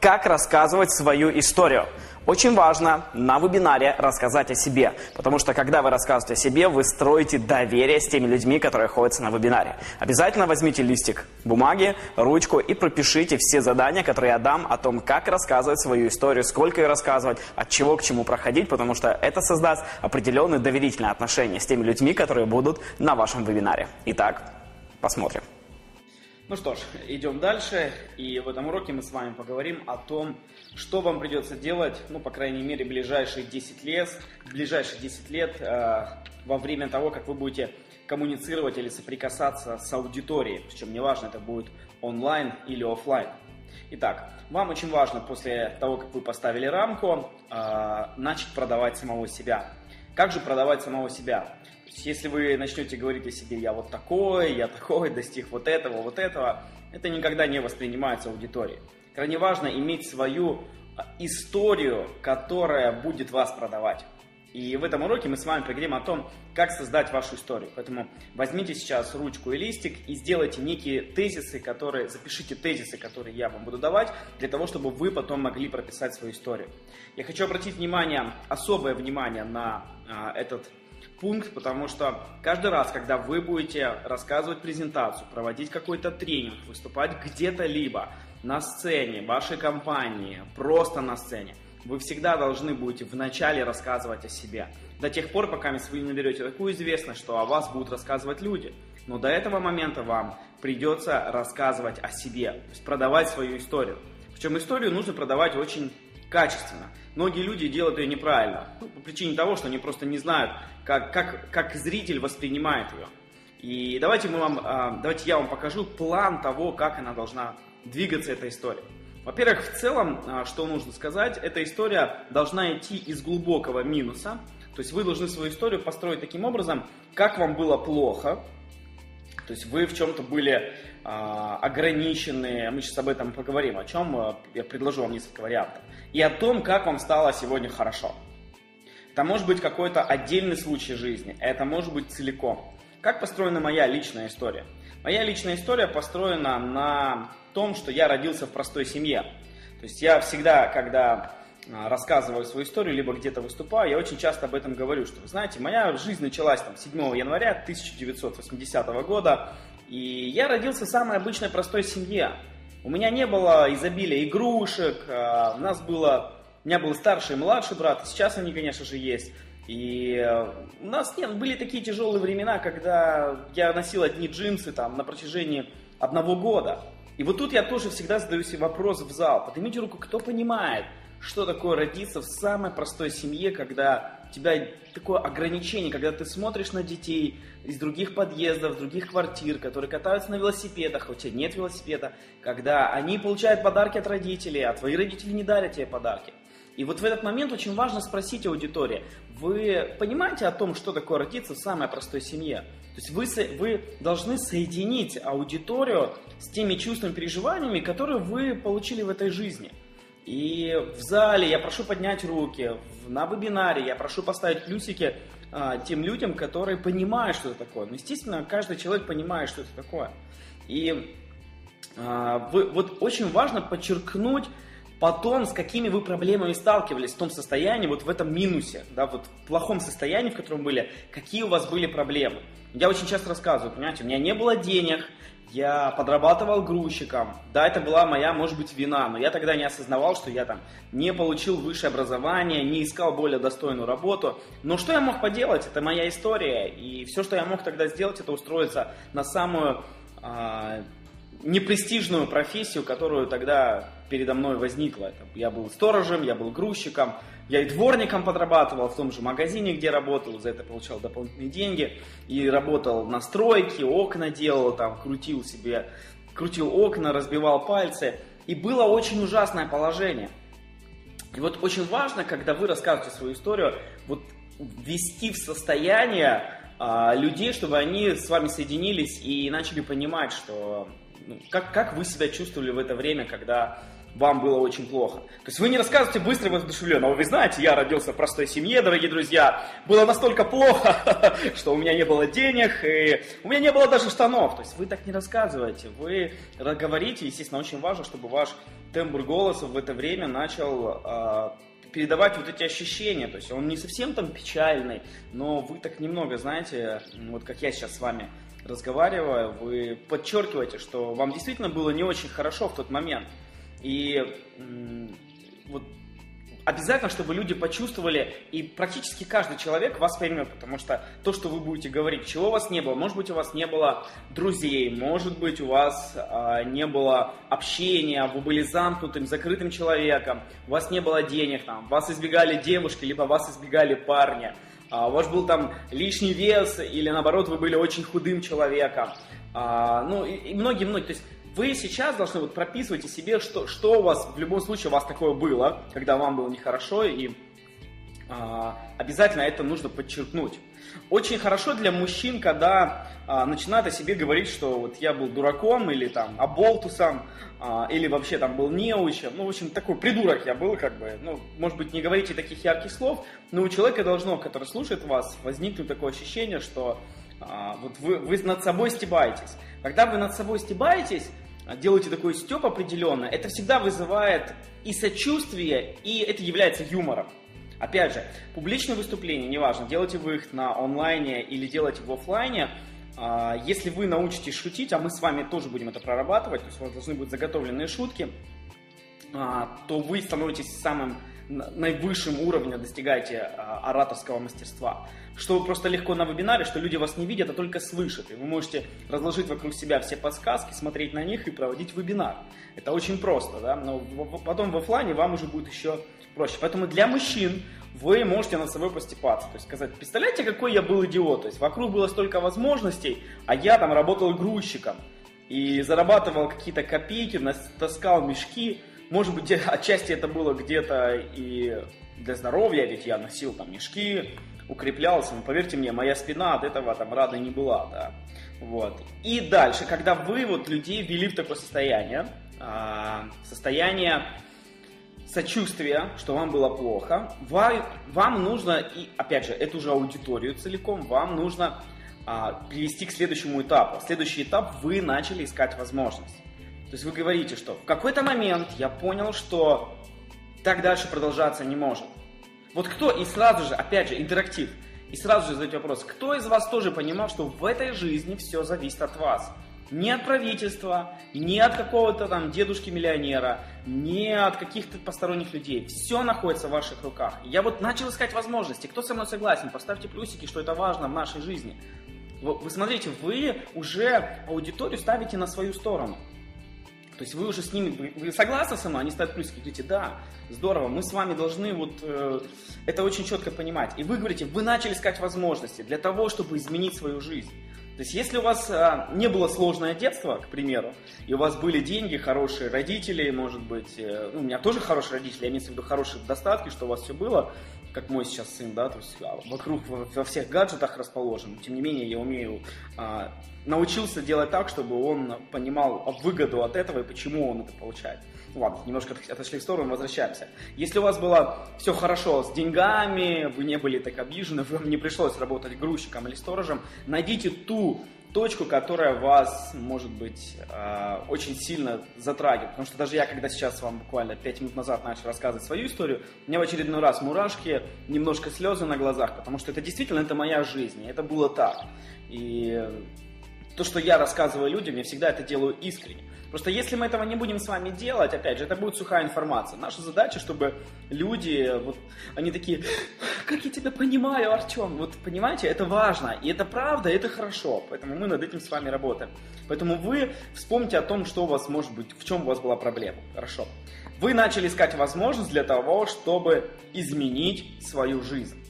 как рассказывать свою историю. Очень важно на вебинаре рассказать о себе, потому что когда вы рассказываете о себе, вы строите доверие с теми людьми, которые находятся на вебинаре. Обязательно возьмите листик бумаги, ручку и пропишите все задания, которые я дам о том, как рассказывать свою историю, сколько ее рассказывать, от чего к чему проходить, потому что это создаст определенные доверительные отношения с теми людьми, которые будут на вашем вебинаре. Итак, посмотрим. Ну что ж, идем дальше. И в этом уроке мы с вами поговорим о том, что вам придется делать, ну, по крайней мере, ближайшие 10 лет, ближайшие 10 лет э, во время того, как вы будете коммуницировать или соприкасаться с аудиторией. Причем неважно, это будет онлайн или офлайн. Итак, вам очень важно после того, как вы поставили рамку, э, начать продавать самого себя. Как же продавать самого себя? Если вы начнете говорить о себе, я вот такой, я такой, достиг вот этого, вот этого, это никогда не воспринимается аудиторией. Крайне важно иметь свою а, историю, которая будет вас продавать. И в этом уроке мы с вами поговорим о том, как создать вашу историю. Поэтому возьмите сейчас ручку и листик и сделайте некие тезисы, которые, запишите тезисы, которые я вам буду давать, для того, чтобы вы потом могли прописать свою историю. Я хочу обратить внимание, особое внимание на а, этот пункт, потому что каждый раз, когда вы будете рассказывать презентацию, проводить какой-то тренинг, выступать где-то либо на сцене вашей компании, просто на сцене, вы всегда должны будете вначале рассказывать о себе. До тех пор, пока вы не наберете такую известность, что о вас будут рассказывать люди. Но до этого момента вам придется рассказывать о себе, то есть продавать свою историю. Причем историю нужно продавать очень качественно. Многие люди делают ее неправильно, ну, по причине того, что они просто не знают, как, как, как зритель воспринимает ее. И давайте, мы вам, а, давайте я вам покажу план того, как она должна двигаться, эта история. Во-первых, в целом, а, что нужно сказать, эта история должна идти из глубокого минуса. То есть вы должны свою историю построить таким образом, как вам было плохо, то есть вы в чем-то были а, ограничены, мы сейчас об этом поговорим, о чем а, я предложу вам несколько вариантов, и о том, как вам стало сегодня хорошо. Это может быть какой-то отдельный случай жизни, это может быть целиком. Как построена моя личная история? Моя личная история построена на том, что я родился в простой семье. То есть я всегда, когда а, рассказываю свою историю, либо где-то выступаю, я очень часто об этом говорю, что, вы знаете, моя жизнь началась там 7 января 1980 года, и я родился в самой обычной простой семье. У меня не было изобилия игрушек, а, у нас было, у меня был старший и младший брат, сейчас они, конечно же, есть. И э, у нас нет, были такие тяжелые времена, когда я носил одни джинсы там на протяжении одного года. И вот тут я тоже всегда задаю себе вопрос в зал. Поднимите руку, кто понимает, что такое родиться в самой простой семье, когда у тебя такое ограничение, когда ты смотришь на детей из других подъездов, других квартир, которые катаются на велосипедах, а у тебя нет велосипеда, когда они получают подарки от родителей, а твои родители не дарят тебе подарки. И вот в этот момент очень важно спросить аудитории, вы понимаете о том, что такое родиться в самой простой семье? То есть вы, вы должны соединить аудиторию с теми чувствами, переживаниями, которые вы получили в этой жизни – и в зале я прошу поднять руки, на вебинаре я прошу поставить плюсики а, тем людям, которые понимают, что это такое. Ну, естественно, каждый человек понимает, что это такое. И а, вы, вот очень важно подчеркнуть потом, с какими вы проблемами сталкивались в том состоянии, вот в этом минусе, да, вот в плохом состоянии, в котором были, какие у вас были проблемы. Я очень часто рассказываю, понимаете, у меня не было денег, я подрабатывал грузчиком. Да, это была моя, может быть, вина, но я тогда не осознавал, что я там не получил высшее образование, не искал более достойную работу. Но что я мог поделать? Это моя история. И все, что я мог тогда сделать, это устроиться на самую э, непрестижную профессию, которую тогда передо мной возникла. Я был сторожем, я был грузчиком, я и дворником подрабатывал в том же магазине, где работал, за это получал дополнительные деньги. И работал на стройке, окна делал, там, крутил себе, крутил окна, разбивал пальцы. И было очень ужасное положение. И вот очень важно, когда вы рассказываете свою историю, вот ввести в состояние а, людей, чтобы они с вами соединились и начали понимать, что ну, как, как вы себя чувствовали в это время, когда вам было очень плохо. То есть вы не рассказываете быстро и воодушевленно. Вы знаете, я родился в простой семье, дорогие друзья. Было настолько плохо, что у меня не было денег, и у меня не было даже штанов. То есть вы так не рассказываете. Вы говорите, естественно, очень важно, чтобы ваш тембр голоса в это время начал э, передавать вот эти ощущения. То есть он не совсем там печальный, но вы так немного, знаете, вот как я сейчас с вами разговаривая, вы подчеркиваете, что вам действительно было не очень хорошо в тот момент. И вот обязательно, чтобы люди почувствовали, и практически каждый человек вас поймет, потому что то, что вы будете говорить, чего у вас не было, может быть, у вас не было друзей, может быть, у вас а, не было общения, вы были замкнутым, закрытым человеком, у вас не было денег, там, вас избегали девушки, либо вас избегали парни, а, у вас был там лишний вес, или наоборот, вы были очень худым человеком, а, ну и многие-многие, то есть вы сейчас должны вот прописывать себе, что, что у вас, в любом случае у вас такое было, когда вам было нехорошо, и а, обязательно это нужно подчеркнуть. Очень хорошо для мужчин, когда а, начинают о себе говорить, что вот я был дураком или там оболтусом, а, или вообще там был неучем. Ну, в общем, такой придурок я был, как бы. Ну, может быть, не говорите таких ярких слов, но у человека должно, который слушает вас, возникнуть такое ощущение, что а, вот вы, вы над собой стебаетесь. Когда вы над собой стебаетесь, делаете такой степ определенно, это всегда вызывает и сочувствие, и это является юмором. Опять же, публичные выступления, неважно, делаете вы их на онлайне или делаете в офлайне, а, если вы научитесь шутить, а мы с вами тоже будем это прорабатывать, то есть у вас должны быть заготовленные шутки, то вы становитесь самым наивысшим уровнем достигаете ораторского мастерства что просто легко на вебинаре, что люди вас не видят, а только слышат. И вы можете разложить вокруг себя все подсказки, смотреть на них и проводить вебинар. Это очень просто, да, но потом в офлайне вам уже будет еще проще. Поэтому для мужчин вы можете над собой постепаться. То есть сказать, представляете, какой я был идиот. То есть вокруг было столько возможностей, а я там работал грузчиком и зарабатывал какие-то копейки, таскал мешки. Может быть, отчасти это было где-то и для здоровья, ведь я носил там мешки, укреплялся, но поверьте мне, моя спина от этого там рада не была, да. Вот. И дальше, когда вы вот людей ввели в такое состояние, а, состояние сочувствия, что вам было плохо, вам, вам нужно, и опять же, эту же аудиторию целиком, вам нужно а, привести к следующему этапу. Следующий этап вы начали искать возможность. То есть вы говорите, что в какой-то момент я понял, что так дальше продолжаться не может. Вот кто, и сразу же, опять же, интерактив, и сразу же задать вопрос, кто из вас тоже понимал, что в этой жизни все зависит от вас? Не от правительства, не от какого-то там дедушки-миллионера, не от каких-то посторонних людей. Все находится в ваших руках. Я вот начал искать возможности. Кто со мной согласен? Поставьте плюсики, что это важно в нашей жизни. Вы смотрите, вы уже аудиторию ставите на свою сторону. То есть вы уже с ними, вы согласны со мной, они ставят плюсики, говорите, да, здорово, мы с вами должны вот э, это очень четко понимать. И вы говорите, вы начали искать возможности для того, чтобы изменить свою жизнь. То есть, если у вас а, не было сложное детство, к примеру, и у вас были деньги, хорошие родители, может быть, э, ну, у меня тоже хорошие родители, я имею в виду хорошие достатки, что у вас все было, как мой сейчас сын, да, то есть а, вокруг во, всех гаджетах расположен. Тем не менее, я умею, а, научился делать так, чтобы он понимал выгоду от этого и почему он это получает. Ну, ладно, немножко отошли в сторону, возвращаемся. Если у вас было все хорошо с деньгами, вы не были так обижены, вам не пришлось работать грузчиком или сторожем, найдите ту точку, которая вас, может быть, э, очень сильно затрагивает. Потому что даже я, когда сейчас вам буквально 5 минут назад начал рассказывать свою историю, у меня в очередной раз мурашки, немножко слезы на глазах, потому что это действительно, это моя жизнь, это было так. И то, что я рассказываю людям, я всегда это делаю искренне. Просто если мы этого не будем с вами делать, опять же, это будет сухая информация. Наша задача, чтобы люди, вот, они такие, как я тебя понимаю, Артем, вот, понимаете, это важно, и это правда, и это хорошо, поэтому мы над этим с вами работаем. Поэтому вы вспомните о том, что у вас может быть, в чем у вас была проблема, хорошо. Вы начали искать возможность для того, чтобы изменить свою жизнь.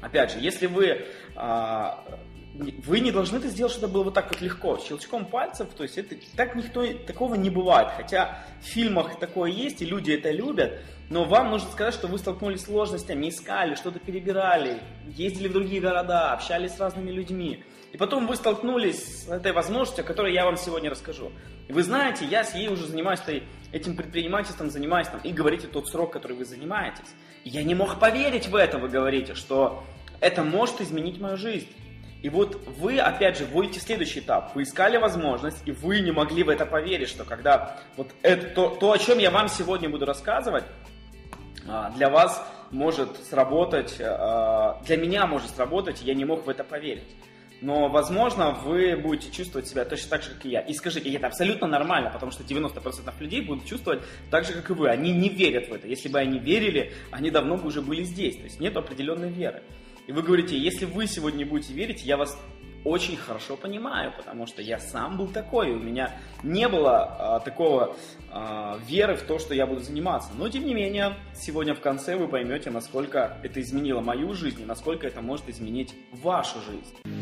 Опять же, если вы а, вы не должны это сделать, чтобы это было вот так вот легко, щелчком пальцев, то есть это так никто, такого не бывает, хотя в фильмах такое есть, и люди это любят, но вам нужно сказать, что вы столкнулись с сложностями, искали, что-то перебирали, ездили в другие города, общались с разными людьми, и потом вы столкнулись с этой возможностью, о которой я вам сегодня расскажу. И вы знаете, я с ей уже занимаюсь этим предпринимательством, занимаюсь там, и говорите тот срок, который вы занимаетесь. И я не мог поверить в это, вы говорите, что это может изменить мою жизнь. И вот вы, опять же, вводите следующий этап. Вы искали возможность, и вы не могли в это поверить, что когда вот это, то, то о чем я вам сегодня буду рассказывать, а, для вас может сработать, а, для меня может сработать, я не мог в это поверить. Но, возможно, вы будете чувствовать себя точно так же, как и я. И скажите, это абсолютно нормально, потому что 90% людей будут чувствовать так же, как и вы. Они не верят в это. Если бы они верили, они давно бы уже были здесь. То есть нет определенной веры. И вы говорите, если вы сегодня будете верить, я вас очень хорошо понимаю, потому что я сам был такой, у меня не было а, такого а, веры в то, что я буду заниматься. Но тем не менее, сегодня в конце вы поймете, насколько это изменило мою жизнь и насколько это может изменить вашу жизнь.